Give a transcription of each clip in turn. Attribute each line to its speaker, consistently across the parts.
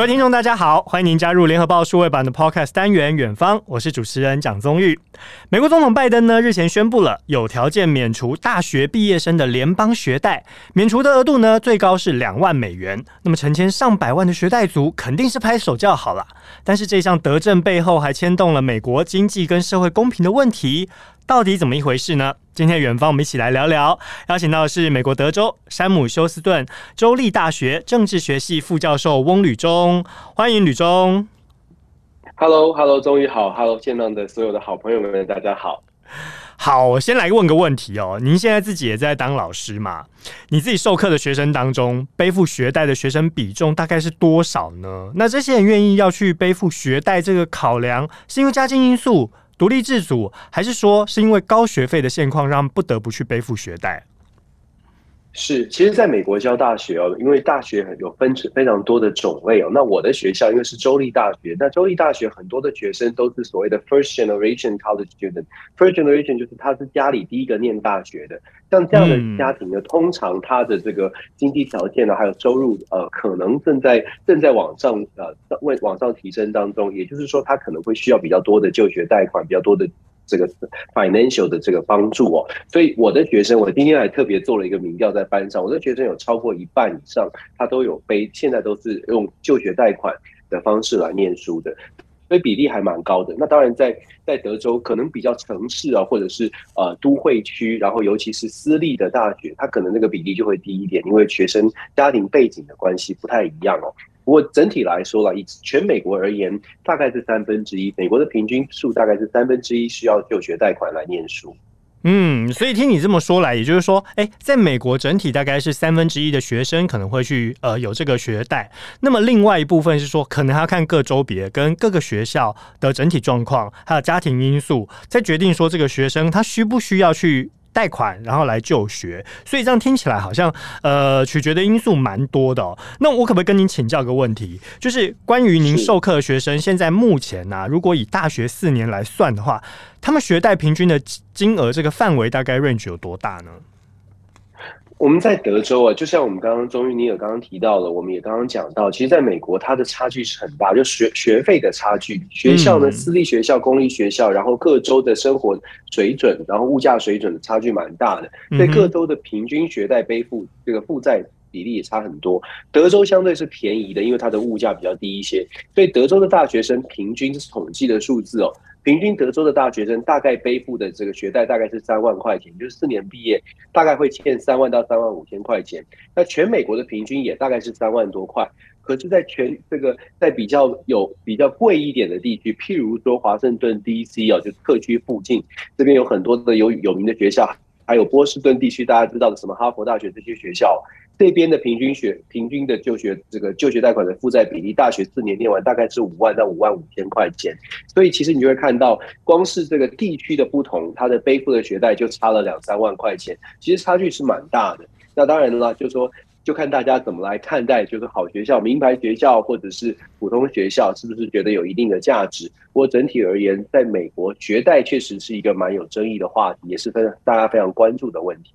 Speaker 1: 各位听众，大家好，欢迎您加入联合报数位版的 Podcast 单元《远方》，我是主持人蒋宗玉。美国总统拜登呢日前宣布了有条件免除大学毕业生的联邦学贷，免除的额度呢最高是两万美元。那么成千上百万的学贷族肯定是拍手叫好了。但是这项德政背后还牵动了美国经济跟社会公平的问题。到底怎么一回事呢？今天远方我们一起来聊聊，邀请到的是美国德州山姆休斯顿州立大学政治学系副教授翁吕中，欢迎吕中。
Speaker 2: Hello，Hello，终于好，Hello，的所有的好朋友们，大家好。
Speaker 1: 好，我先来问个问题哦，您现在自己也在当老师嘛？你自己授课的学生当中，背负学贷的学生比重大概是多少呢？那这些人愿意要去背负学贷这个考量，是因为家境因素？独立自主，还是说是因为高学费的现况让不得不去背负学贷？
Speaker 2: 是，其实，在美国教大学哦，因为大学有分成非常多的种类哦。那我的学校因为是州立大学，那州立大学很多的学生都是所谓的 first generation college student。first generation 就是他是家里第一个念大学的。像这样的家庭呢，嗯、通常他的这个经济条件呢，还有收入呃，可能正在正在往上呃为往上提升当中。也就是说，他可能会需要比较多的就学贷款，比较多的。这个 financial 的这个帮助哦，所以我的学生，我今天还特别做了一个民调在班上，我的学生有超过一半以上，他都有背，现在都是用就学贷款的方式来念书的，所以比例还蛮高的。那当然在在德州，可能比较城市啊，或者是呃都会区，然后尤其是私立的大学，它可能那个比例就会低一点，因为学生家庭背景的关系不太一样哦。不过整体来说啦，以全美国而言，大概是三分之一。美国的平均数大概是三分之一需要就学贷款来念书。
Speaker 1: 嗯，所以听你这么说来，也就是说，哎，在美国整体大概是三分之一的学生可能会去呃有这个学贷。那么另外一部分是说，可能还要看各州别跟各个学校的整体状况，还有家庭因素，再决定说这个学生他需不需要去。贷款，然后来就学，所以这样听起来好像呃，取决的因素蛮多的。那我可不可以跟您请教个问题，就是关于您授课的学生，现在目前呢，如果以大学四年来算的话，他们学贷平均的金额这个范围大概 range 有多大呢？
Speaker 2: 我们在德州啊，就像我们刚刚钟玉你也刚刚提到了，我们也刚刚讲到，其实在美国它的差距是很大，就学学费的差距，学校呢，私立学校、公立学校，然后各州的生活水准，然后物价水准的差距蛮大的，所以各州的平均学贷背负这个负债比例也差很多。德州相对是便宜的，因为它的物价比较低一些，所以德州的大学生平均是统计的数字哦。平均德州的大学生大概背负的这个学贷大概是三万块钱，就是四年毕业大概会欠三万到三万五千块钱。那全美国的平均也大概是三万多块。可是，在全这个在比较有比较贵一点的地区，譬如说华盛顿 DC 啊，就特区附近这边有很多的有有名的学校，还有波士顿地区大家知道的什么哈佛大学这些学校。这边的平均学平均的就学这个就学贷款的负债比例，大学四年念完大概是五万到五万五千块钱，所以其实你就会看到，光是这个地区的不同，它的背负的学贷就差了两三万块钱，其实差距是蛮大的。那当然了，就是说就看大家怎么来看待，就是好学校、名牌学校或者是普通学校，是不是觉得有一定的价值？不过整体而言，在美国学贷确实是一个蛮有争议的话题，也是非大家非常关注的问题。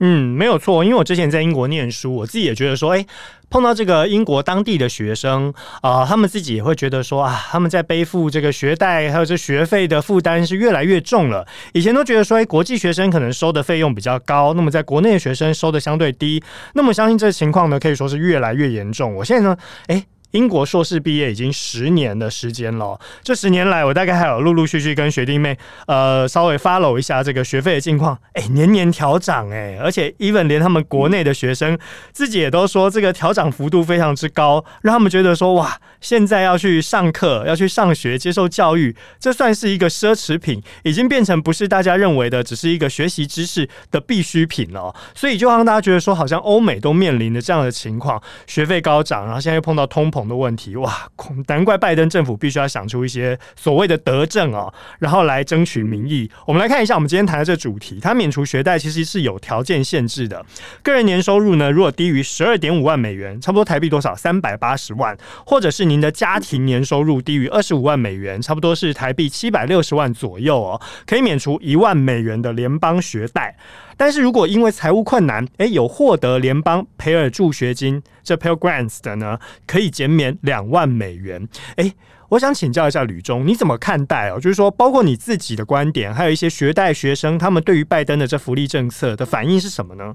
Speaker 1: 嗯，没有错，因为我之前在英国念书，我自己也觉得说，哎，碰到这个英国当地的学生啊、他们自己也会觉得说啊，他们在背负这个学贷还有这学费的负担是越来越重了。以前都觉得说，哎，国际学生可能收的费用比较高，那么在国内的学生收的相对低，那么相信这情况呢，可以说是越来越严重。我现在呢，哎。英国硕士毕业已经十年的时间了，这十年来我大概还有陆陆续续跟学弟妹呃稍微 follow 一下这个学费的近况，哎，年年调涨哎，而且 even 连他们国内的学生自己也都说这个调涨幅度非常之高，让他们觉得说哇，现在要去上课、要去上学、接受教育，这算是一个奢侈品，已经变成不是大家认为的只是一个学习知识的必需品了。所以就让大家觉得说，好像欧美都面临着这样的情况，学费高涨，然后现在又碰到通膨。的问题哇，难怪拜登政府必须要想出一些所谓的德政哦，然后来争取民意。我们来看一下，我们今天谈的这主题，它免除学贷其实是有条件限制的。个人年收入呢，如果低于十二点五万美元，差不多台币多少？三百八十万，或者是您的家庭年收入低于二十五万美元，差不多是台币七百六十万左右哦，可以免除一万美元的联邦学贷。但是如果因为财务困难，诶，有获得联邦培尔助学金。这 Pell Grants 的呢，可以减免两万美元。诶，我想请教一下吕中，你怎么看待哦？就是说，包括你自己的观点，还有一些学贷学生，他们对于拜登的这福利政策的反应是什么呢？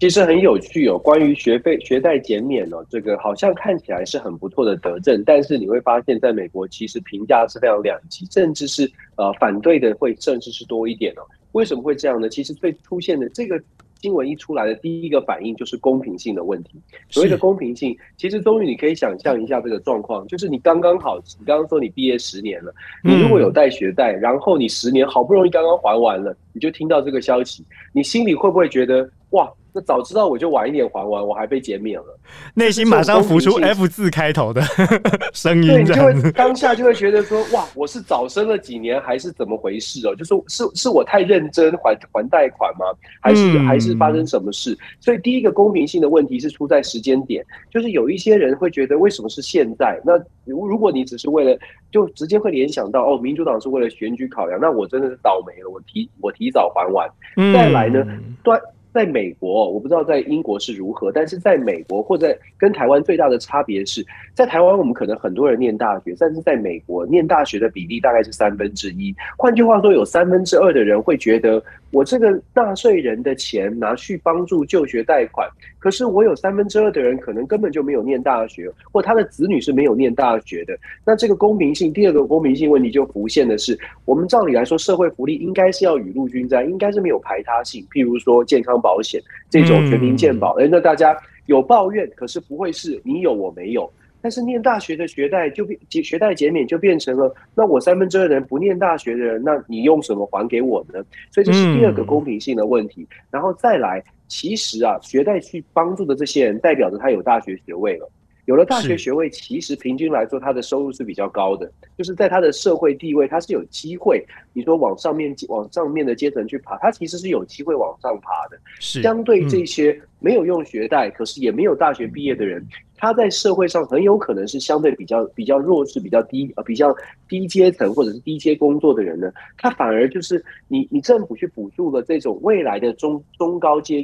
Speaker 2: 其实很有趣哦，关于学费学贷减免哦，这个好像看起来是很不错的德政，但是你会发现在美国其实评价是非常两极，甚至是呃反对的会甚至是多一点哦。为什么会这样呢？其实最出现的这个新闻一出来的第一个反应就是公平性的问题。所谓的公平性，其实终于你可以想象一下这个状况，就是你刚刚好，你刚刚说你毕业十年了，你如果有贷学贷，然后你十年好不容易刚刚还完了，你就听到这个消息，你心里会不会觉得哇？那早知道我就晚一点还完，我还被减免了，
Speaker 1: 内心马上浮出 F 字开头的 声音。对，
Speaker 2: 你就会当下就会觉得说，哇，我是早生了几年，还是怎么回事哦？就是是是我太认真还还贷款吗？还是还是发生什么事？所以第一个公平性的问题是出在时间点，就是有一些人会觉得为什么是现在？那如如果你只是为了，就直接会联想到哦，民主党是为了选举考量，那我真的是倒霉了，我提我提早还完，再来呢断。在美国，我不知道在英国是如何，但是在美国或者跟台湾最大的差别是，在台湾我们可能很多人念大学，但是在美国念大学的比例大概是三分之一。换句话说，有三分之二的人会觉得，我这个纳税人的钱拿去帮助就学贷款，可是我有三分之二的人可能根本就没有念大学，或他的子女是没有念大学的。那这个公平性，第二个公平性问题就浮现的是，我们照理来说，社会福利应该是要雨露均沾，应该是没有排他性。譬如说健康。保险这种全民健保，哎，那大家有抱怨，可是不会是你有我没有。但是念大学的学贷就变学贷减免就变成了，那我三分之二的人不念大学的人，那你用什么还给我呢？所以这是第二个公平性的问题。然后再来，其实啊，学贷去帮助的这些人，代表着他有大学学位了。有了大学学位，其实平均来说，他的收入是比较高的，就是在他的社会地位，他是有机会，你说往上面往上面的阶层去爬，他其实是有机会往上爬的。是相对这些没有用学贷，可是也没有大学毕业的人，他在社会上很有可能是相对比较比较弱势、比较低呃比较低阶层或者是低阶工作的人呢，他反而就是你你政府去补助了这种未来的中中高阶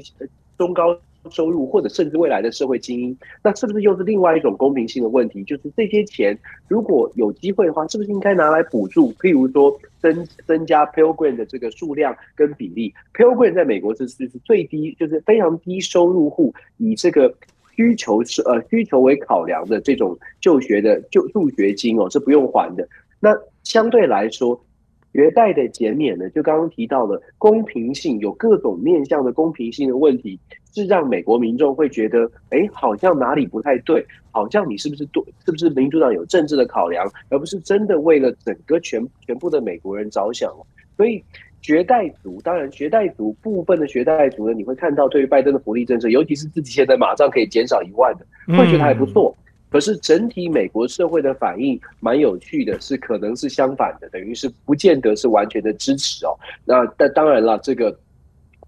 Speaker 2: 中高。收入或者甚至未来的社会精英，那是不是又是另外一种公平性的问题？就是这些钱如果有机会的话，是不是应该拿来补助？譬如说增增加 Pell Grant 的这个数量跟比例。Pell Grant 在美国是是最低，就是非常低收入户以这个需求是呃需求为考量的这种就学的就助学金哦是不用还的。那相对来说。学贷的减免呢，就刚刚提到了公平性，有各种面向的公平性的问题，是让美国民众会觉得，哎，好像哪里不太对，好像你是不是对，是不是民主党有政治的考量，而不是真的为了整个全全部的美国人着想。所以绝代族，当然绝代族部分的绝代族呢，你会看到对于拜登的福利政策，尤其是自己现在马上可以减少一万的，会觉得还不错。嗯可是整体美国社会的反应蛮有趣的，是可能是相反的，等于是不见得是完全的支持哦。那但当然了，这个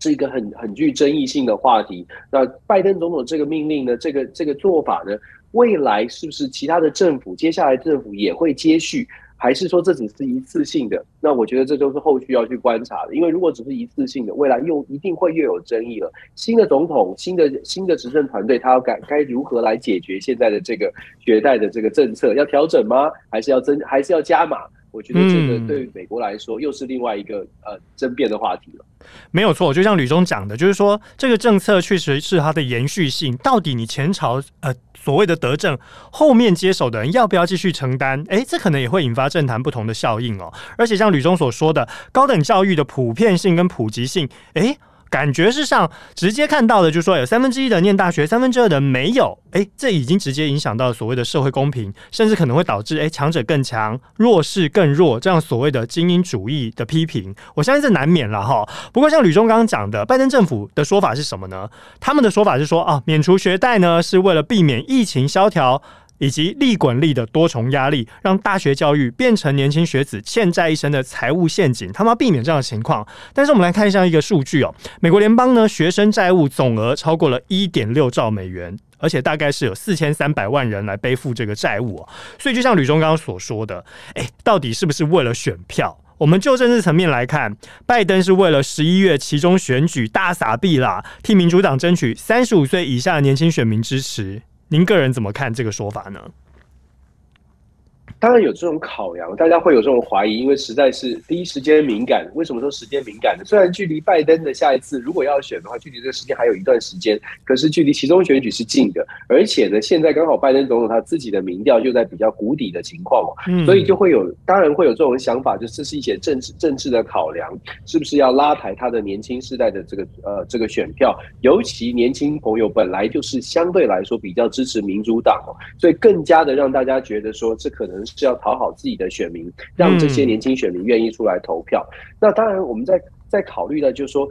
Speaker 2: 是一个很很具争议性的话题。那拜登总统这个命令呢，这个这个做法呢，未来是不是其他的政府，接下来政府也会接续？还是说这只是一次性的？那我觉得这都是后续要去观察的。因为如果只是一次性的，未来又一定会越有争议了。新的总统、新的新的执政团队，他要该该如何来解决现在的这个学贷的这个政策？要调整吗？还是要增？还是要加码？我觉得这个对于美国来说又是另外一个呃争辩的话题了。
Speaker 1: 没有错，就像吕中讲的，就是说这个政策确实是它的延续性。到底你前朝呃所谓的德政后面接手的人要不要继续承担？诶，这可能也会引发政坛不同的效应哦。而且像吕中所说的，高等教育的普遍性跟普及性，诶。感觉是上直接看到的，就是说有三分之一的念大学，三分之二的没有。诶，这已经直接影响到所谓的社会公平，甚至可能会导致诶强者更强，弱势更弱，这样所谓的精英主义的批评，我相信这难免了哈。不过像吕中刚刚讲的，拜登政府的说法是什么呢？他们的说法是说啊，免除学贷呢，是为了避免疫情萧条。以及利滚利的多重压力，让大学教育变成年轻学子欠债一生的财务陷阱。他们要避免这样的情况。但是我们来看一下一个数据哦，美国联邦呢学生债务总额超过了一点六兆美元，而且大概是有四千三百万人来背负这个债务。所以就像吕中刚刚所说的，诶，到底是不是为了选票？我们就政治层面来看，拜登是为了十一月其中选举大撒币啦，替民主党争取三十五岁以下的年轻选民支持。您个人怎么看这个说法呢？
Speaker 2: 当然有这种考量，大家会有这种怀疑，因为实在是第一时间敏感。为什么说时间敏感呢？虽然距离拜登的下一次如果要选的话，距离这个时间还有一段时间，可是距离其中选举是近的，而且呢，现在刚好拜登总统他自己的民调就在比较谷底的情况哦，所以就会有，当然会有这种想法，就这是一些政治政治的考量，是不是要拉抬他的年轻世代的这个呃这个选票？尤其年轻朋友本来就是相对来说比较支持民主党哦，所以更加的让大家觉得说这可能。是要讨好自己的选民，让这些年轻选民愿意出来投票。嗯、那当然，我们在在考虑的，就是说，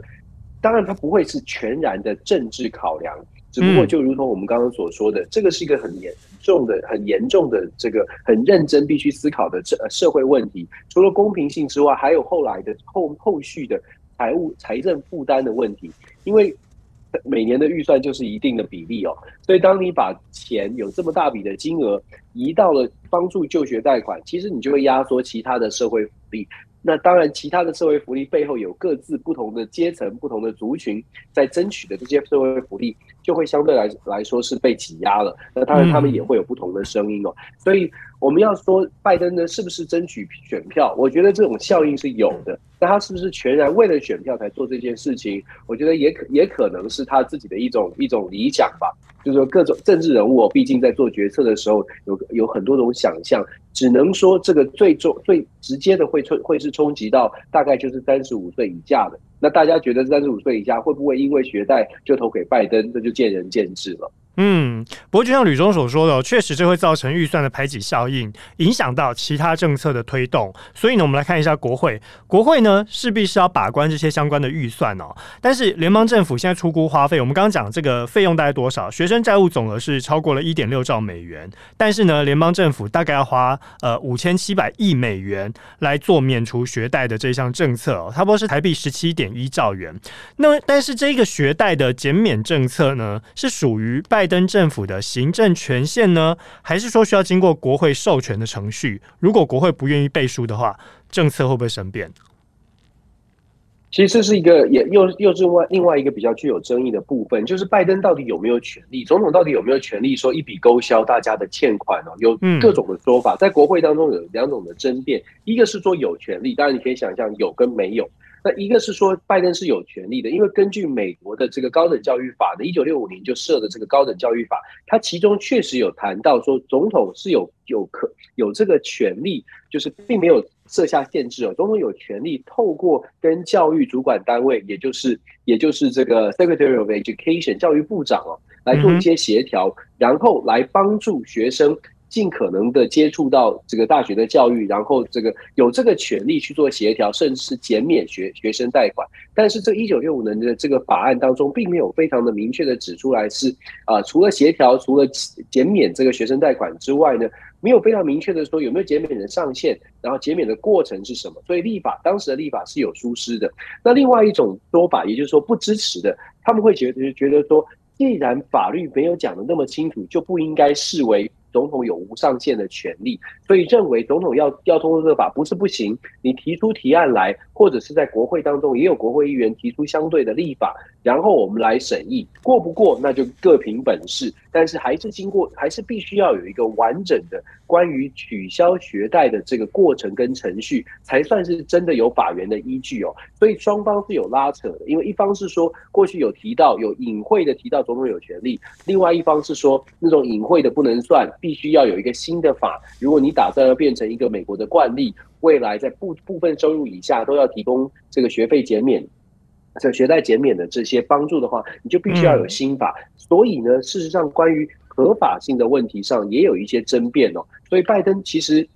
Speaker 2: 当然它不会是全然的政治考量，只不过就如同我们刚刚所说的，嗯、这个是一个很严重的、很严重的这个很认真必须思考的社社会问题。除了公平性之外，还有后来的后后续的财务财政负担的问题，因为。每年的预算就是一定的比例哦，所以当你把钱有这么大笔的金额移到了帮助就学贷款，其实你就会压缩其他的社会福利。那当然，其他的社会福利背后有各自不同的阶层、不同的族群在争取的这些社会福利，就会相对来来说是被挤压了。那当然，他们也会有不同的声音哦。所以我们要说拜登呢，是不是争取选票？我觉得这种效应是有的。那他是不是全然为了选票才做这件事情？我觉得也可也可能是他自己的一种一种理想吧。就是说，各种政治人物，毕竟在做决策的时候，有有很多种想象。只能说，这个最终最直接的会冲会是冲击到大概就是三十五岁以下的。那大家觉得三十五岁以下会不会因为学贷就投给拜登？这就见仁见智了。
Speaker 1: 嗯，不过就像吕中所说的，确实这会造成预算的排挤效应，影响到其他政策的推动。所以呢，我们来看一下国会，国会呢势必是要把关这些相关的预算哦。但是联邦政府现在出估花费，我们刚刚讲这个费用大概多少？学生债务总额是超过了一点六兆美元，但是呢，联邦政府大概要花呃五千七百亿美元来做免除学贷的这项政策哦，差不多是台币十七点一兆元。那但是这个学贷的减免政策呢，是属于拜。拜登政府的行政权限呢，还是说需要经过国会授权的程序？如果国会不愿意背书的话，政策会不会生变？
Speaker 2: 其实这是一个也又又是另外另外一个比较具有争议的部分，就是拜登到底有没有权利？总统到底有没有权利说一笔勾销大家的欠款哦？有各种的说法，在国会当中有两种的争辩，一个是说有权利，当然你可以想象有跟没有。那一个是说拜登是有权利的，因为根据美国的这个高等教育法的，一九六五年就设的这个高等教育法，它其中确实有谈到说，总统是有有可有这个权利，就是并没有设下限制哦，总统有权利透过跟教育主管单位，也就是也就是这个 Secretary of Education 教育部长哦，来做一些协调，然后来帮助学生。尽可能的接触到这个大学的教育，然后这个有这个权利去做协调，甚至是减免学学生贷款。但是这一九六五年的这个法案当中，并没有非常的明确的指出来是啊，除了协调，除了减免这个学生贷款之外呢，没有非常明确的说有没有减免的上限，然后减免的过程是什么。所以立法当时的立法是有疏失的。那另外一种说法，也就是说不支持的，他们会觉得觉得说，既然法律没有讲的那么清楚，就不应该视为。总统有无上限的权利，所以认为总统要要通过这个法不是不行。你提出提案来，或者是在国会当中也有国会议员提出相对的立法，然后我们来审议，过不过那就各凭本事。但是还是经过，还是必须要有一个完整的关于取消学贷的这个过程跟程序，才算是真的有法源的依据哦。所以双方是有拉扯的，因为一方是说过去有提到有隐晦的提到总统有权利，另外一方是说那种隐晦的不能算，必须要有一个新的法。如果你打算要变成一个美国的惯例，未来在部部分收入以下都要提供这个学费减免。这学贷减免的这些帮助的话，你就必须要有新法。所以呢，事实上关于合法性的问题上也有一些争辩哦。所以拜登其实，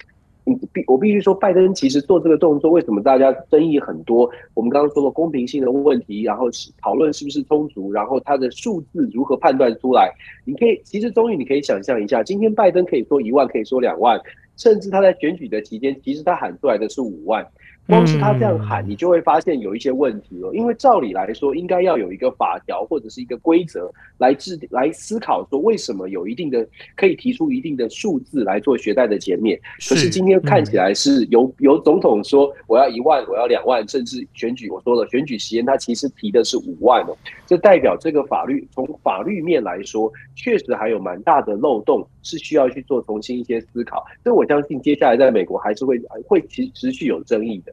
Speaker 2: 你必我必须说，拜登其实做这个动作，为什么大家争议很多？我们刚刚说的公平性的问题，然后讨论是不是充足，然后他的数字如何判断出来？你可以其实终于你可以想象一下，今天拜登可以说一万，可以说两万，甚至他在选举的期间，其实他喊出来的是五万。光是他这样喊，你就会发现有一些问题了。因为照理来说，应该要有一个法条或者是一个规则来制来思考说，为什么有一定的可以提出一定的数字来做学贷的减免。可是今天看起来是由由总统说我要一万，我要两万，甚至选举我说了选举时间他其实提的是五万哦，这代表这个法律从法律面来说，确实还有蛮大的漏洞，是需要去做重新一些思考。所以我相信接下来在美国还是会会持持续有争议的。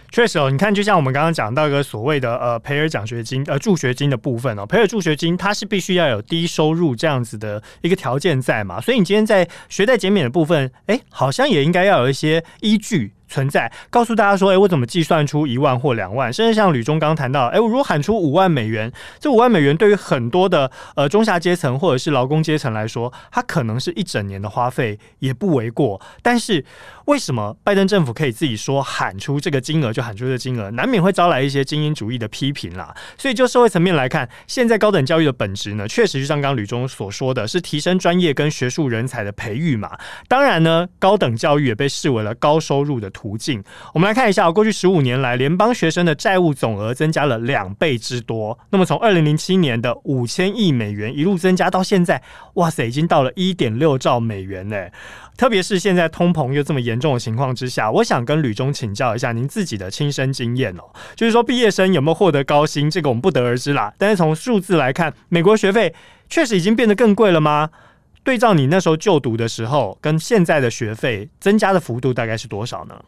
Speaker 1: 确实哦，你看，就像我们刚刚讲到一个所谓的呃培尔奖学金呃助学金的部分哦，培尔助学金它是必须要有低收入这样子的一个条件在嘛，所以你今天在学贷减免的部分，哎，好像也应该要有一些依据。存在告诉大家说，哎、我怎么计算出一万或两万？甚至像吕中刚谈到，哎、我如果喊出五万美元，这五万美元对于很多的呃中下阶层或者是劳工阶层来说，它可能是一整年的花费，也不为过。但是为什么拜登政府可以自己说喊出这个金额就喊出的金额，难免会招来一些精英主义的批评啦。所以就社会层面来看，现在高等教育的本质呢，确实就像刚刚吕中所说的是提升专业跟学术人才的培育嘛。当然呢，高等教育也被视为了高收入的途径，我们来看一下，过去十五年来，联邦学生的债务总额增加了两倍之多。那么从二零零七年的五千亿美元一路增加到现在，哇塞，已经到了一点六兆美元呢。特别是现在通膨又这么严重的情况之下，我想跟吕中请教一下您自己的亲身经验哦，就是说毕业生有没有获得高薪，这个我们不得而知啦。但是从数字来看，美国学费确实已经变得更贵了吗？对照你那时候就读的时候，跟现在的学费增加的幅度大概是多少呢？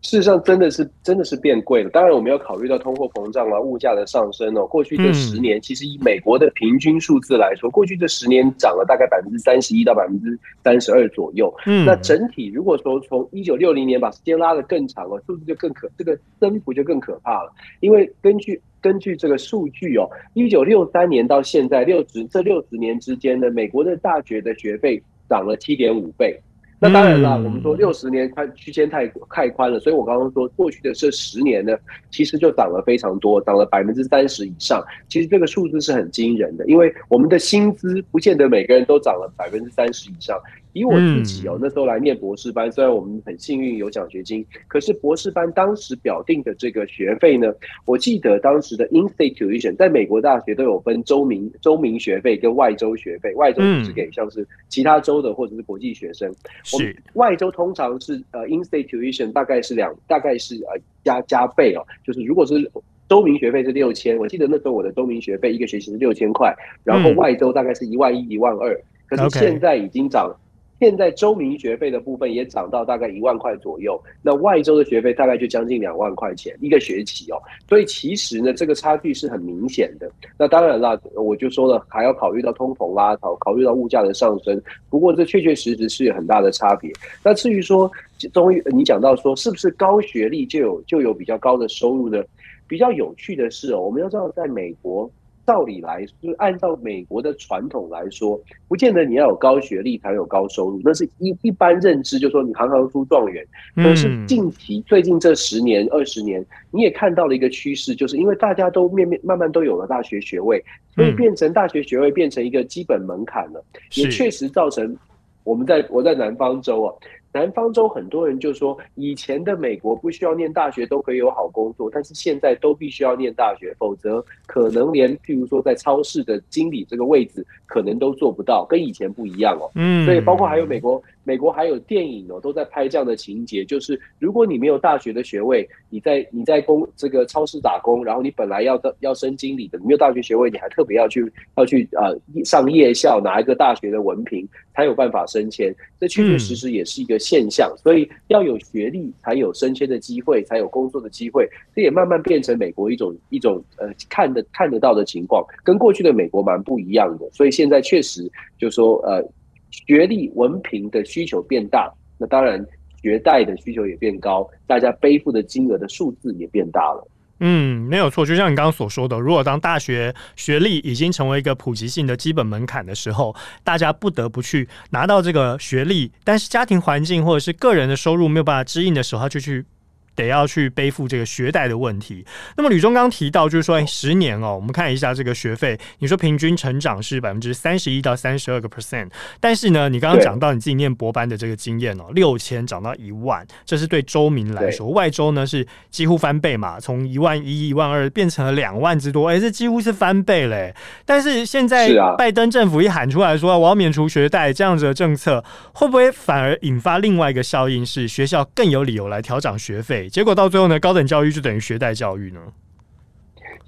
Speaker 2: 事实上，真的是真的是变贵了。当然，我们要考虑到通货膨胀啊、物价的上升哦。过去这十年，其实以美国的平均数字来说，过去这十年涨了大概百分之三十一到百分之三十二左右。嗯，那整体如果说从一九六零年把时间拉得更长了，数字就更可，这个增幅就更可怕了。因为根据根据这个数据哦，一九六三年到现在六十这六十年之间呢，美国的大学的学费涨了七点五倍。那当然了，我们说六十年宽区间太太宽了，所以我刚刚说过去的这十年呢，其实就涨了非常多，涨了百分之三十以上。其实这个数字是很惊人的，因为我们的薪资不见得每个人都涨了百分之三十以上。以我自己哦，那时候来念博士班，虽然我们很幸运有奖学金，可是博士班当时表定的这个学费呢，我记得当时的 in-state tuition 在美国大学都有分州民州民学费跟外州学费，外州就是给像是其他州的或者是国际学生，我们外州通常是呃 in-state tuition 大概是两大概是呃加加倍哦，就是如果是州民学费是六千，我记得那时候我的州民学费一个学期是六千块，然后外州大概是一万一一万二，可是现在已经涨。现在州民学费的部分也涨到大概一万块左右，那外州的学费大概就将近两万块钱一个学期哦，所以其实呢，这个差距是很明显的。那当然啦，我就说了，还要考虑到通膨啦，考考虑到物价的上升。不过这确确实实是有很大的差别。那至于说，终于你讲到说，是不是高学历就有就有比较高的收入呢？比较有趣的是哦，我们要知道在美国。道理来说，就是按照美国的传统来说，不见得你要有高学历才有高收入，那是一一般认知，就是说你行行出状元。可是近期最近这十年、二十年，你也看到了一个趋势，就是因为大家都面面慢慢都有了大学学位，所以变成大学学位变成一个基本门槛了，也确实造成我们在我在南方州啊。南方州很多人就说，以前的美国不需要念大学都可以有好工作，但是现在都必须要念大学，否则可能连譬如说在超市的经理这个位置可能都做不到，跟以前不一样哦。嗯，所以包括还有美国，美国还有电影哦，都在拍这样的情节，就是如果你没有大学的学位，你在你在工这个超市打工，然后你本来要要升经理的，你没有大学学位，你还特别要去要去呃上夜校拿一个大学的文凭才有办法升迁，这确确实实也是一个现象，所以要有学历才有升迁的机会，才有工作的机会。这也慢慢变成美国一种一种呃看得看得到的情况，跟过去的美国蛮不一样的。所以现在确实就说呃学历文凭的需求变大，那当然学贷的需求也变高，大家背负的金额的数字也变大了。
Speaker 1: 嗯，没有错。就像你刚刚所说的，如果当大学学历已经成为一个普及性的基本门槛的时候，大家不得不去拿到这个学历，但是家庭环境或者是个人的收入没有办法支应的时候，他就去得要去背负这个学贷的问题。那么吕中刚提到，就是说，哎，十年哦，我们看一下这个学费，你说平均成长是百分之三十一到三十二个 percent，但是呢，你刚刚讲到你自己念博班的这个经验哦，六千涨到一万，这是对州民来说，外州呢是几乎翻倍嘛，从一万一、一万二变成了两万之多，哎，这几乎是翻倍嘞。但是现在拜登政府一喊出来说我要免除学贷这样子的政策，会不会反而引发另外一个效应，是学校更有理由来调涨学费？结果到最后呢，高等教育就等于学贷教育呢？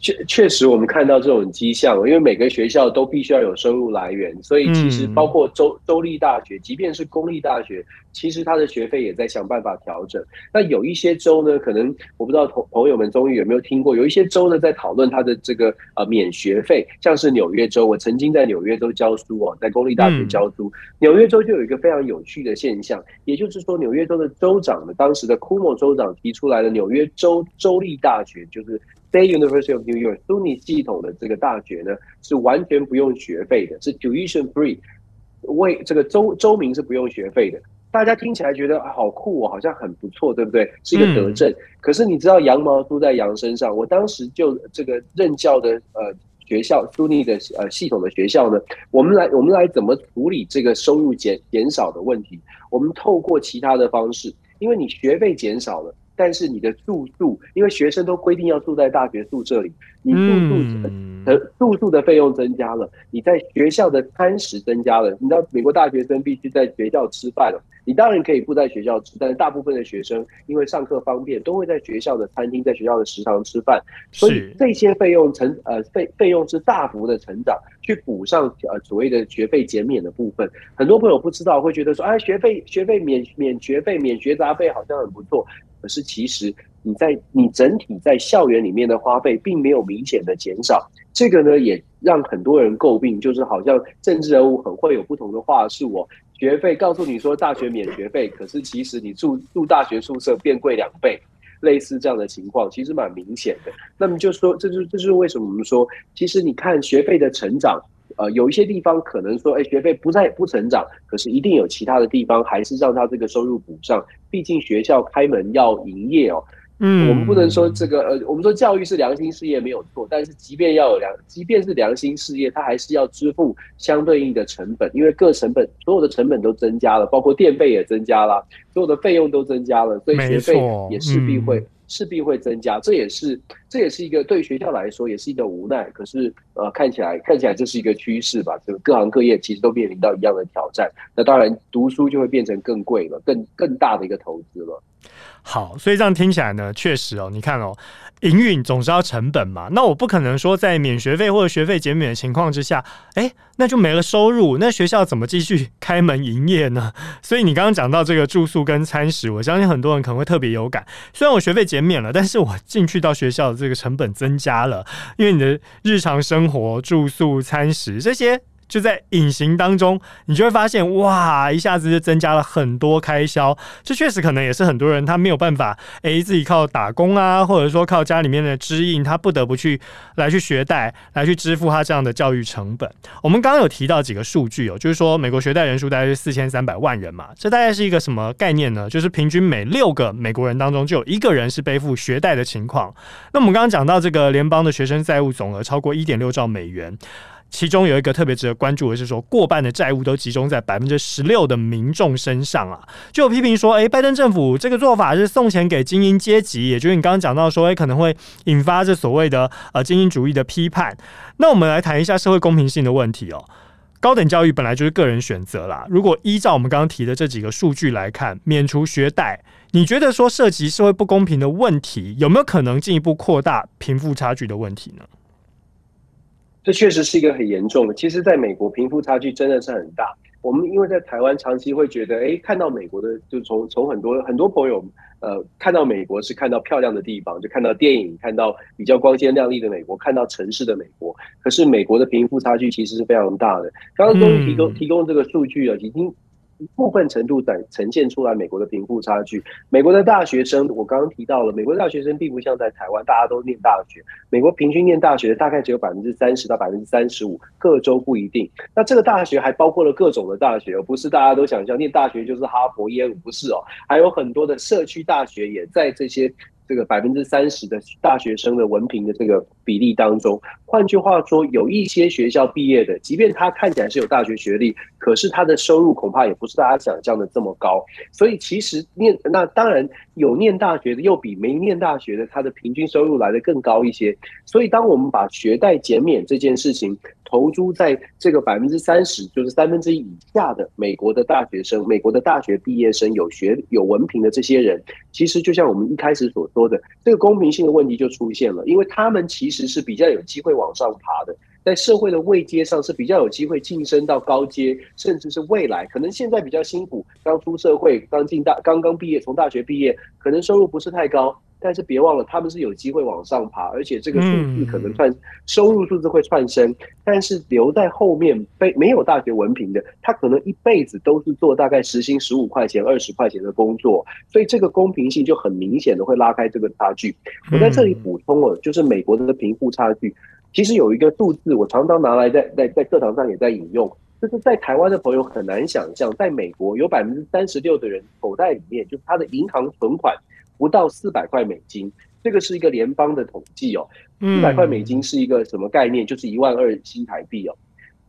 Speaker 2: 确确实，我们看到这种迹象，因为每个学校都必须要有收入来源，所以其实包括州州立大学，即便是公立大学，其实他的学费也在想办法调整。那有一些州呢，可能我不知道朋朋友们终于有没有听过，有一些州呢在讨论它的这个呃免学费，像是纽约州，我曾经在纽约州教书哦，在公立大学教书，纽约州就有一个非常有趣的现象，也就是说纽约州的州长呢，当时的库莫州长提出来的纽约州州立大学就是。State University of New York SUNY 系统的这个大学呢，是完全不用学费的，是 tuition free，为这个州州民是不用学费的。大家听起来觉得好酷哦，好像很不错，对不对？是一个德政。嗯、可是你知道羊毛出在羊身上，我当时就这个任教的呃学校 SUNY 的呃系统的学校呢，我们来我们来怎么处理这个收入减减少的问题？我们透过其他的方式，因为你学费减少了。但是你的住宿，因为学生都规定要住在大学宿舍里，你住宿的住宿的费用增加了，你在学校的餐食增加了。你知道美国大学生必须在学校吃饭了，你当然可以不在学校吃，但是大部分的学生因为上课方便，都会在学校的餐厅、在学校的食堂吃饭，所以这些费用成呃费费用是大幅的成长，去补上呃所谓的学费减免的部分。很多朋友不知道，会觉得说，哎，学费学费免免学费免学杂费好像很不错。可是其实你在你整体在校园里面的花费并没有明显的减少，这个呢也让很多人诟病，就是好像政治人物很会有不同的话术。我学费告诉你说大学免学费，可是其实你住住大学宿舍变贵两倍，类似这样的情况其实蛮明显的。那么就说，这就这就是为什么我们说，其实你看学费的成长。呃，有一些地方可能说，哎，学费不再不成长，可是一定有其他的地方还是让他这个收入补上。毕竟学校开门要营业哦，嗯，我们不能说这个呃，我们说教育是良心事业没有错，但是即便要有良，即便是良心事业，它还是要支付相对应的成本，因为各成本所有的成本都增加了，包括电费也增加了，所有的费用都增加了，所以学费也势必会。势必会增加，这也是这也是一个对学校来说也是一个无奈。可是呃，看起来看起来这是一个趋势吧？这个各行各业其实都面临到一样的挑战。那当然，读书就会变成更贵了，更更大的一个投资了。
Speaker 1: 好，所以这样听起来呢，确实哦，你看哦。营运总是要成本嘛，那我不可能说在免学费或者学费减免的情况之下，哎，那就没了收入，那学校怎么继续开门营业呢？所以你刚刚讲到这个住宿跟餐食，我相信很多人可能会特别有感。虽然我学费减免了，但是我进去到学校的这个成本增加了，因为你的日常生活、住宿、餐食这些。就在隐形当中，你就会发现，哇，一下子就增加了很多开销。这确实可能也是很多人他没有办法，诶，自己靠打工啊，或者说靠家里面的支应，他不得不去来去学贷，来去支付他这样的教育成本。我们刚刚有提到几个数据哦，就是说美国学贷人数大概是四千三百万人嘛，这大概是一个什么概念呢？就是平均每六个美国人当中就有一个人是背负学贷的情况。那我们刚刚讲到这个联邦的学生债务总额超过一点六兆美元。其中有一个特别值得关注的是说，过半的债务都集中在百分之十六的民众身上啊。就有批评说，诶，拜登政府这个做法是送钱给精英阶级，也就是你刚刚讲到说，诶，可能会引发这所谓的呃精英主义的批判。那我们来谈一下社会公平性的问题哦。高等教育本来就是个人选择啦，如果依照我们刚刚提的这几个数据来看，免除学贷，你觉得说涉及社会不公平的问题，有没有可能进一步扩大贫富差距的问题呢？
Speaker 2: 这确实是一个很严重的。其实，在美国贫富差距真的是很大。我们因为在台湾长期会觉得，哎，看到美国的，就从从很多很多朋友，呃，看到美国是看到漂亮的地方，就看到电影，看到比较光鲜亮丽的美国，看到城市的美国。可是美国的贫富差距其实是非常大的。刚刚终于提供提供这个数据了，已经部分程度展呈现出来美国的贫富差距。美国的大学生，我刚刚提到了，美国的大学生并不像在台湾，大家都念大学。美国平均念大学大概只有百分之三十到百分之三十五，各州不一定。那这个大学还包括了各种的大学，而不是大家都想象念大学就是哈佛、耶鲁，不是哦，还有很多的社区大学也在这些。这个百分之三十的大学生的文凭的这个比例当中，换句话说，有一些学校毕业的，即便他看起来是有大学学历，可是他的收入恐怕也不是大家想象的这么高。所以其实念那当然有念大学的，又比没念大学的，他的平均收入来得更高一些。所以当我们把学贷减免这件事情，投注在这个百分之三十，就是三分之一以下的美国的大学生，美国的大学毕业生有学有文凭的这些人，其实就像我们一开始所说的，这个公平性的问题就出现了，因为他们其实是比较有机会往上爬的，在社会的位阶上是比较有机会晋升到高阶，甚至是未来可能现在比较辛苦，刚出社会，刚进大，刚刚毕业，从大学毕业，可能收入不是太高。但是别忘了，他们是有机会往上爬，而且这个数字可能算收入数字会窜升。但是留在后面被没有大学文凭的，他可能一辈子都是做大概时薪十五块钱、二十块钱的工作，所以这个公平性就很明显的会拉开这个差距。我在这里补充了，就是美国的贫富差距，其实有一个数字，我常常拿来在在在课堂上也在引用，就是在台湾的朋友很难想象，在美国有百分之三十六的人口袋里面，就是他的银行存款。不到四百块美金，这个是一个联邦的统计哦。四百块美金是一个什么概念？就是一万二新台币哦。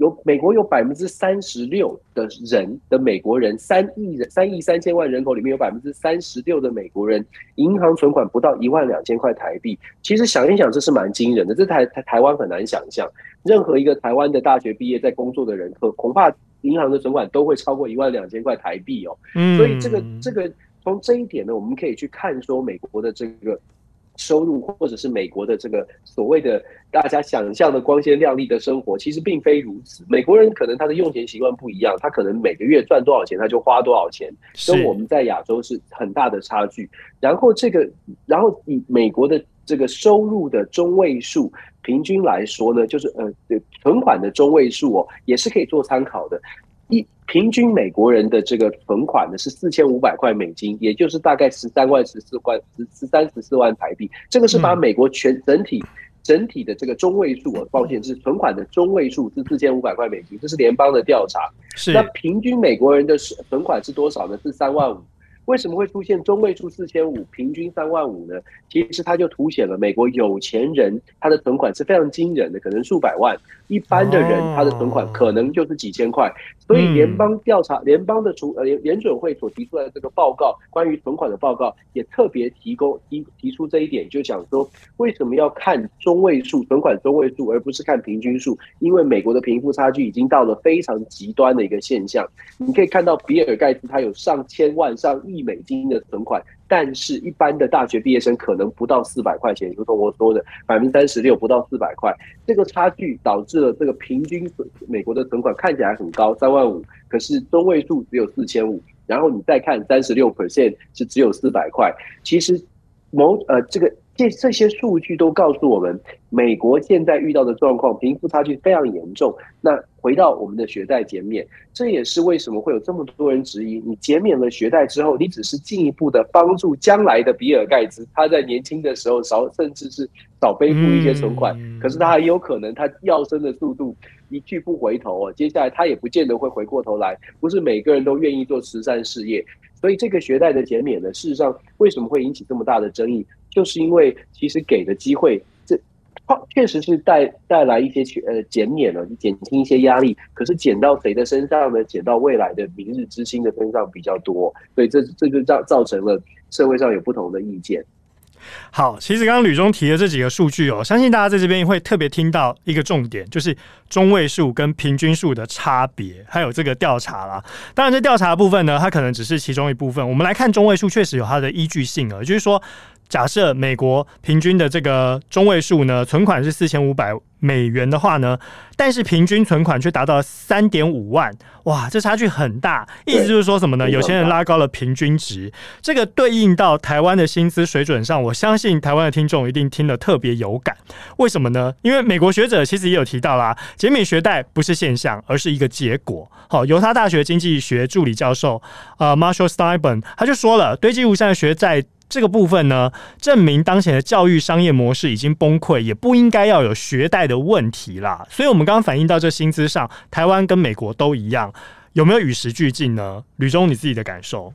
Speaker 2: 有美国有百分之三十六的人的美国人，三亿人，三亿三千万人口里面有百分之三十六的美国人，银行存款不到一万两千块台币。其实想一想，这是蛮惊人的。这台台台湾很难想象，任何一个台湾的大学毕业在工作的人，可恐怕银行的存款都会超过一万两千块台币哦。所以这个这个。从这一点呢，我们可以去看说，美国的这个收入，或者是美国的这个所谓的大家想象的光鲜亮丽的生活，其实并非如此。美国人可能他的用钱习惯不一样，他可能每个月赚多少钱，他就花多少钱，跟我们在亚洲是很大的差距。然后这个，然后以美国的这个收入的中位数平均来说呢，就是呃，存款的中位数哦，也是可以做参考的。一平均美国人的这个存款呢是四千五百块美金，也就是大概十三万十四万十十三十四万台币。这个是把美国全整体整体的这个中位数，抱歉是存款的中位数是四千五百块美金，这是联邦的调查。是那平均美国人的存款是多少呢？是三万五。为什么会出现中位数四千五，平均三万五呢？其实它就凸显了美国有钱人他的存款是非常惊人的，可能数百万；一般的人他的存款可能就是几千块。所以联邦调查、联邦的储呃联联准会所提出来的这个报告，关于存款的报告也特别提供提提出这一点，就讲说为什么要看中位数存款中位数，而不是看平均数？因为美国的贫富差距已经到了非常极端的一个现象。你可以看到比尔盖茨他有上千万上亿美金的存款，但是一般的大学毕业生可能不到四百块钱，如同我说的百分之三十六不到四百块，这个差距导致了这个平均美国的存款看起来很高三万五，可是中位数只有四千五，然后你再看三十六 percent 是只有四百块，其实某呃这个。这这些数据都告诉我们，美国现在遇到的状况，贫富差距非常严重。那回到我们的学贷减免，这也是为什么会有这么多人质疑：你减免了学贷之后，你只是进一步的帮助将来的比尔盖茨，他在年轻的时候少，甚至是少背负一些存款。可是他还有可能，他要生的速度一去不回头哦，接下来他也不见得会回过头来。不是每个人都愿意做慈善事业，所以这个学贷的减免呢，事实上为什么会引起这么大的争议？就是因为其实给的机会，这确实是带带来一些呃减免了，减轻一些压力。可是减到谁的身上呢？减到未来的明日之星的身上比较多，所以这这就造造成了社会上有不同的意见。
Speaker 1: 好，其实刚刚吕中提的这几个数据哦，相信大家在这边会特别听到一个重点，就是中位数跟平均数的差别，还有这个调查啦。当然，这调查的部分呢，它可能只是其中一部分。我们来看中位数，确实有它的依据性啊，就是说。假设美国平均的这个中位数呢，存款是四千五百美元的话呢，但是平均存款却达到三点五万，哇，这差距很大。意思就是说什么呢？有钱人拉高了平均值，这个对应到台湾的薪资水准上，我相信台湾的听众一定听得特别有感。为什么呢？因为美国学者其实也有提到啦，减免学贷不是现象，而是一个结果。好，犹他大学经济学助理教授呃 Marshall Steinberg 他就说了，堆积如山的学债。这个部分呢，证明当前的教育商业模式已经崩溃，也不应该要有学贷的问题啦。所以，我们刚刚反映到这薪资上，台湾跟美国都一样，有没有与时俱进呢？吕中，你自己的感受？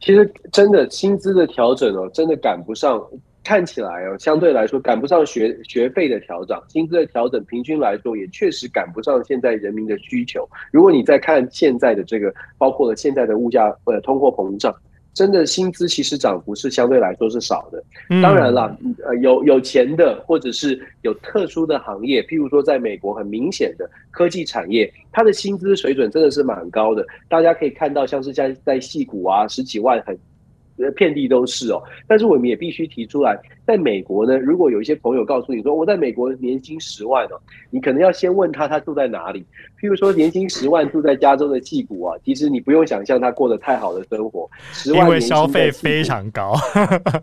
Speaker 2: 其实，真的薪资的调整哦，真的赶不上。看起来哦，相对来说赶不上学学费的调整，薪资的调整，平均来说也确实赶不上现在人民的需求。如果你再看现在的这个，包括了现在的物价呃通货膨胀。真的薪资其实涨幅是相对来说是少的，当然了，呃，有有钱的或者是有特殊的行业，譬如说在美国很明显的科技产业，它的薪资水准真的是蛮高的。大家可以看到，像是在在戏股啊，十几万很。遍地都是哦，但是我们也必须提出来，在美国呢，如果有一些朋友告诉你说我在美国年薪十万哦，你可能要先问他他住在哪里。譬如说年薪十万住在加州的矽谷啊，其实你不用想象他过得太好的生活，十万
Speaker 1: 因为消费非常高，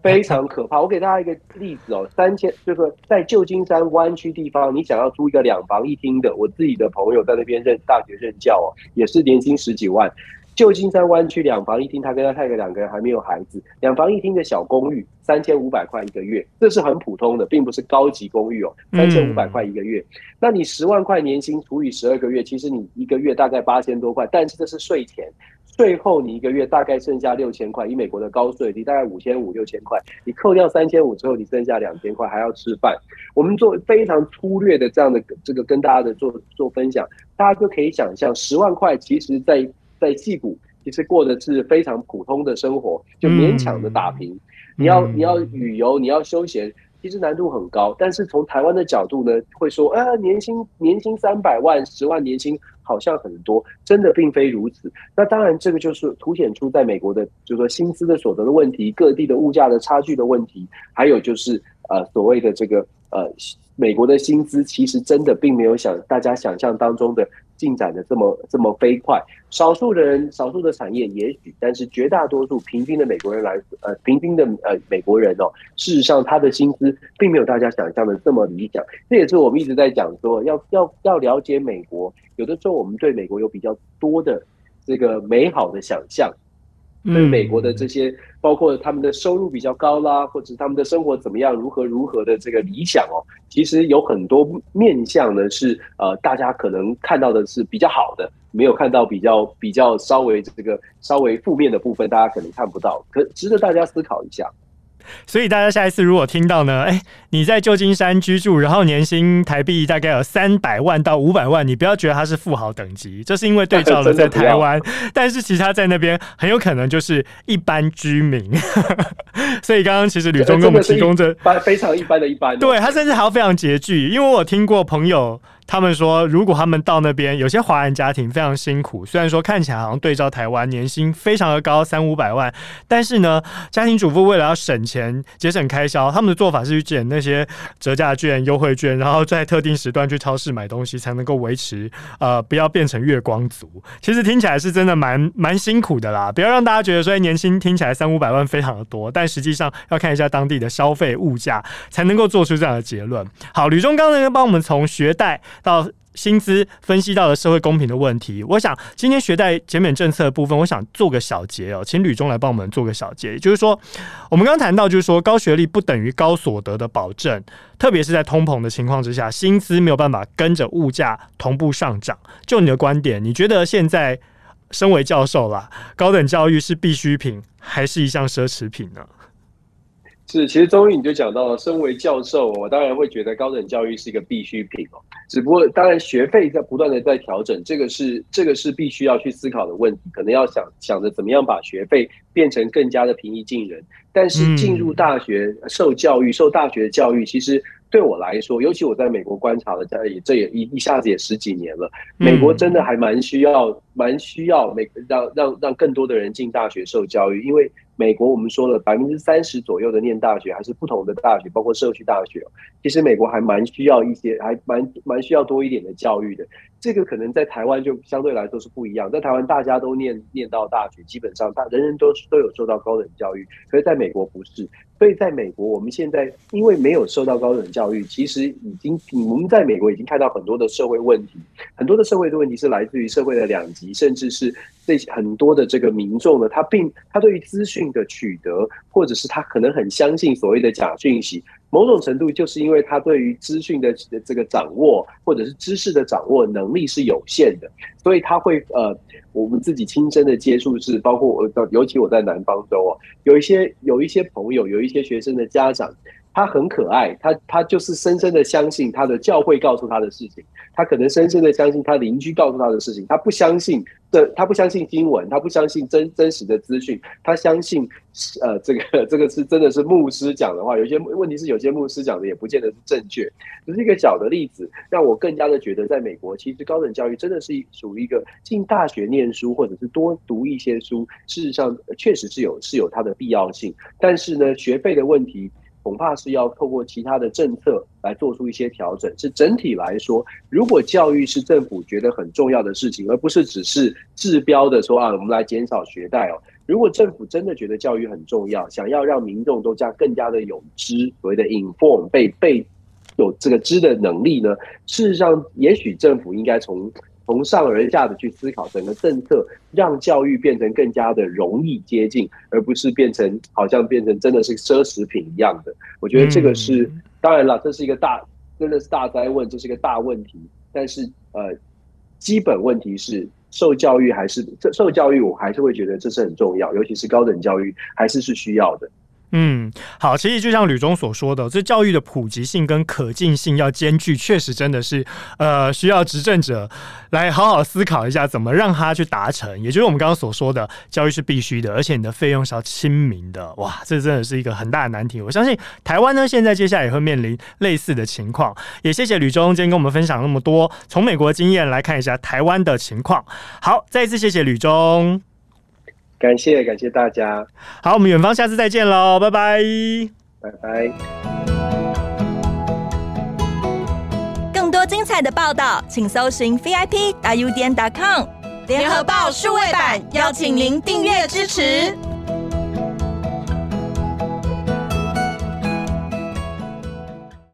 Speaker 2: 非常可怕。我给大家一个例子哦，三千就是在旧金山湾区地方，你想要租一个两房一厅的，我自己的朋友在那边任大学任教哦，也是年薪十几万。旧金山湾区两房一厅，他跟他太太两个人还没有孩子，两房一厅的小公寓，三千五百块一个月，这是很普通的，并不是高级公寓哦，三千五百块一个月。嗯、那你十万块年薪除以十二个月，其实你一个月大概八千多块，但是这是税前，税后你一个月大概剩下六千块。以美国的高税，你大概五千五六千块，你扣掉三千五之后，你剩下两千块还要吃饭。我们做非常粗略的这样的这个跟大家的做做分享，大家就可以想象，十万块其实在。在矽谷，其实过的是非常普通的生活，就勉强的打平。嗯、你要你要旅游，你要休闲，其实难度很高。但是从台湾的角度呢，会说，啊，年薪年薪三百万、十万年薪好像很多，真的并非如此。那当然，这个就是凸显出在美国的，就是说薪资的所得的问题，各地的物价的差距的问题，还有就是呃所谓的这个呃美国的薪资，其实真的并没有想大家想象当中的。进展的这么这么飞快，少数人、少数的产业也许，但是绝大多数平均的美国人来，呃，平均的呃美国人哦，事实上他的薪资并没有大家想象的这么理想。这也是我们一直在讲说，要要要了解美国，有的时候我们对美国有比较多的这个美好的想象。对美国的这些，包括他们的收入比较高啦，或者他们的生活怎么样，如何如何的这个理想哦，其实有很多面向呢，是呃大家可能看到的是比较好的，没有看到比较比较稍微这个稍微负面的部分，大家可能看不到，可值得大家思考一下。
Speaker 1: 所以大家下一次如果听到呢，哎，你在旧金山居住，然后年薪台币大概有三百万到五百万，你不要觉得他是富豪等级，这是因为对照了在台湾，但是其实他在那边很有可能就是一般居民。所以刚刚其实吕中给我们提供着
Speaker 2: 非常一般的一般，
Speaker 1: 对，他甚至还要非常拮据，因为我听过朋友。他们说，如果他们到那边，有些华人家庭非常辛苦。虽然说看起来好像对照台湾年薪非常的高，三五百万，但是呢，家庭主妇为了要省钱、节省开销，他们的做法是去捡那些折价券、优惠券，然后在特定时段去超市买东西，才能够维持呃，不要变成月光族。其实听起来是真的蛮蛮辛苦的啦。不要让大家觉得说年薪听起来三五百万非常的多，但实际上要看一下当地的消费物价，才能够做出这样的结论。好，吕中刚才帮我们从学贷。到薪资分析到了社会公平的问题，我想今天学贷减免政策的部分，我想做个小结哦，请吕中来帮我们做个小结。也就是说，我们刚刚谈到，就是说高学历不等于高所得的保证，特别是在通膨的情况之下，薪资没有办法跟着物价同步上涨。就你的观点，你觉得现在身为教授啦，高等教育是必需品还是一项奢侈品呢？
Speaker 2: 是，其实中医你就讲到了，身为教授，我当然会觉得高等教育是一个必需品哦。只不过，当然学费在不断的在调整，这个是这个是必须要去思考的问题，可能要想想着怎么样把学费变成更加的平易近人。但是进入大学受教育、受大学教育，其实对我来说，尤其我在美国观察了，这也这也一一下子也十几年了，美国真的还蛮需要。蛮需要每让让让更多的人进大学受教育，因为美国我们说了百分之三十左右的念大学还是不同的大学，包括社区大学。其实美国还蛮需要一些，还蛮蛮需要多一点的教育的。这个可能在台湾就相对来说是不一样，在台湾大家都念念到大学，基本上大人人都都有受到高等教育，可是在美国不是。所以在美国，我们现在因为没有受到高等教育，其实已经我们在美国已经看到很多的社会问题，很多的社会的问题是来自于社会的两极，甚至是这很多的这个民众呢，他并他对于资讯的取得，或者是他可能很相信所谓的假讯息。某种程度就是因为他对于资讯的这个掌握，或者是知识的掌握能力是有限的，所以他会呃，我们自己亲身的接触是，包括我，尤其我在南方州啊，有一些有一些朋友，有一些学生的家长。他很可爱，他他就是深深的相信他的教会告诉他的事情，他可能深深的相信他邻居告诉他的事情，他不相信这，他不相信新闻，他不相信真真实的资讯，他相信呃这个 这个是真的是牧师讲的话，有些问题是有些牧师讲的也不见得是正确，只是一个小的例子，让我更加的觉得在美国，其实高等教育真的是属于一个进大学念书或者是多读一些书，事实上确实是有是有它的必要性，但是呢，学费的问题。恐怕是要透过其他的政策来做出一些调整。是整体来说，如果教育是政府觉得很重要的事情，而不是只是治标的说啊，我们来减少学贷哦。如果政府真的觉得教育很重要，想要让民众都加更加的有知，所谓的 inform 被被有这个知的能力呢？事实上，也许政府应该从。从上而下的去思考整个政策，让教育变成更加的容易接近，而不是变成好像变成真的是奢侈品一样的。我觉得这个是、嗯、当然了，这是一个大，真的是大灾问，这是一个大问题。但是呃，基本问题是受教育还是这受教育，我还是会觉得这是很重要，尤其是高等教育还是是需要的。
Speaker 1: 嗯，好，其实就像吕中所说的，这教育的普及性跟可进性要兼具，确实真的是呃需要执政者来好好思考一下，怎么让它去达成。也就是我们刚刚所说的，教育是必须的，而且你的费用是要亲民的。哇，这真的是一个很大的难题。我相信台湾呢，现在接下来也会面临类似的情况。也谢谢吕中今天跟我们分享那么多，从美国经验来看一下台湾的情况。好，再一次谢谢吕中。
Speaker 2: 感谢感谢大家，
Speaker 1: 好，我们远方下次再见喽，拜拜，
Speaker 2: 拜拜。
Speaker 3: 更多精彩的报道，请搜寻 VIP 大 U 点 com 联合报数位版，邀请您订阅支持。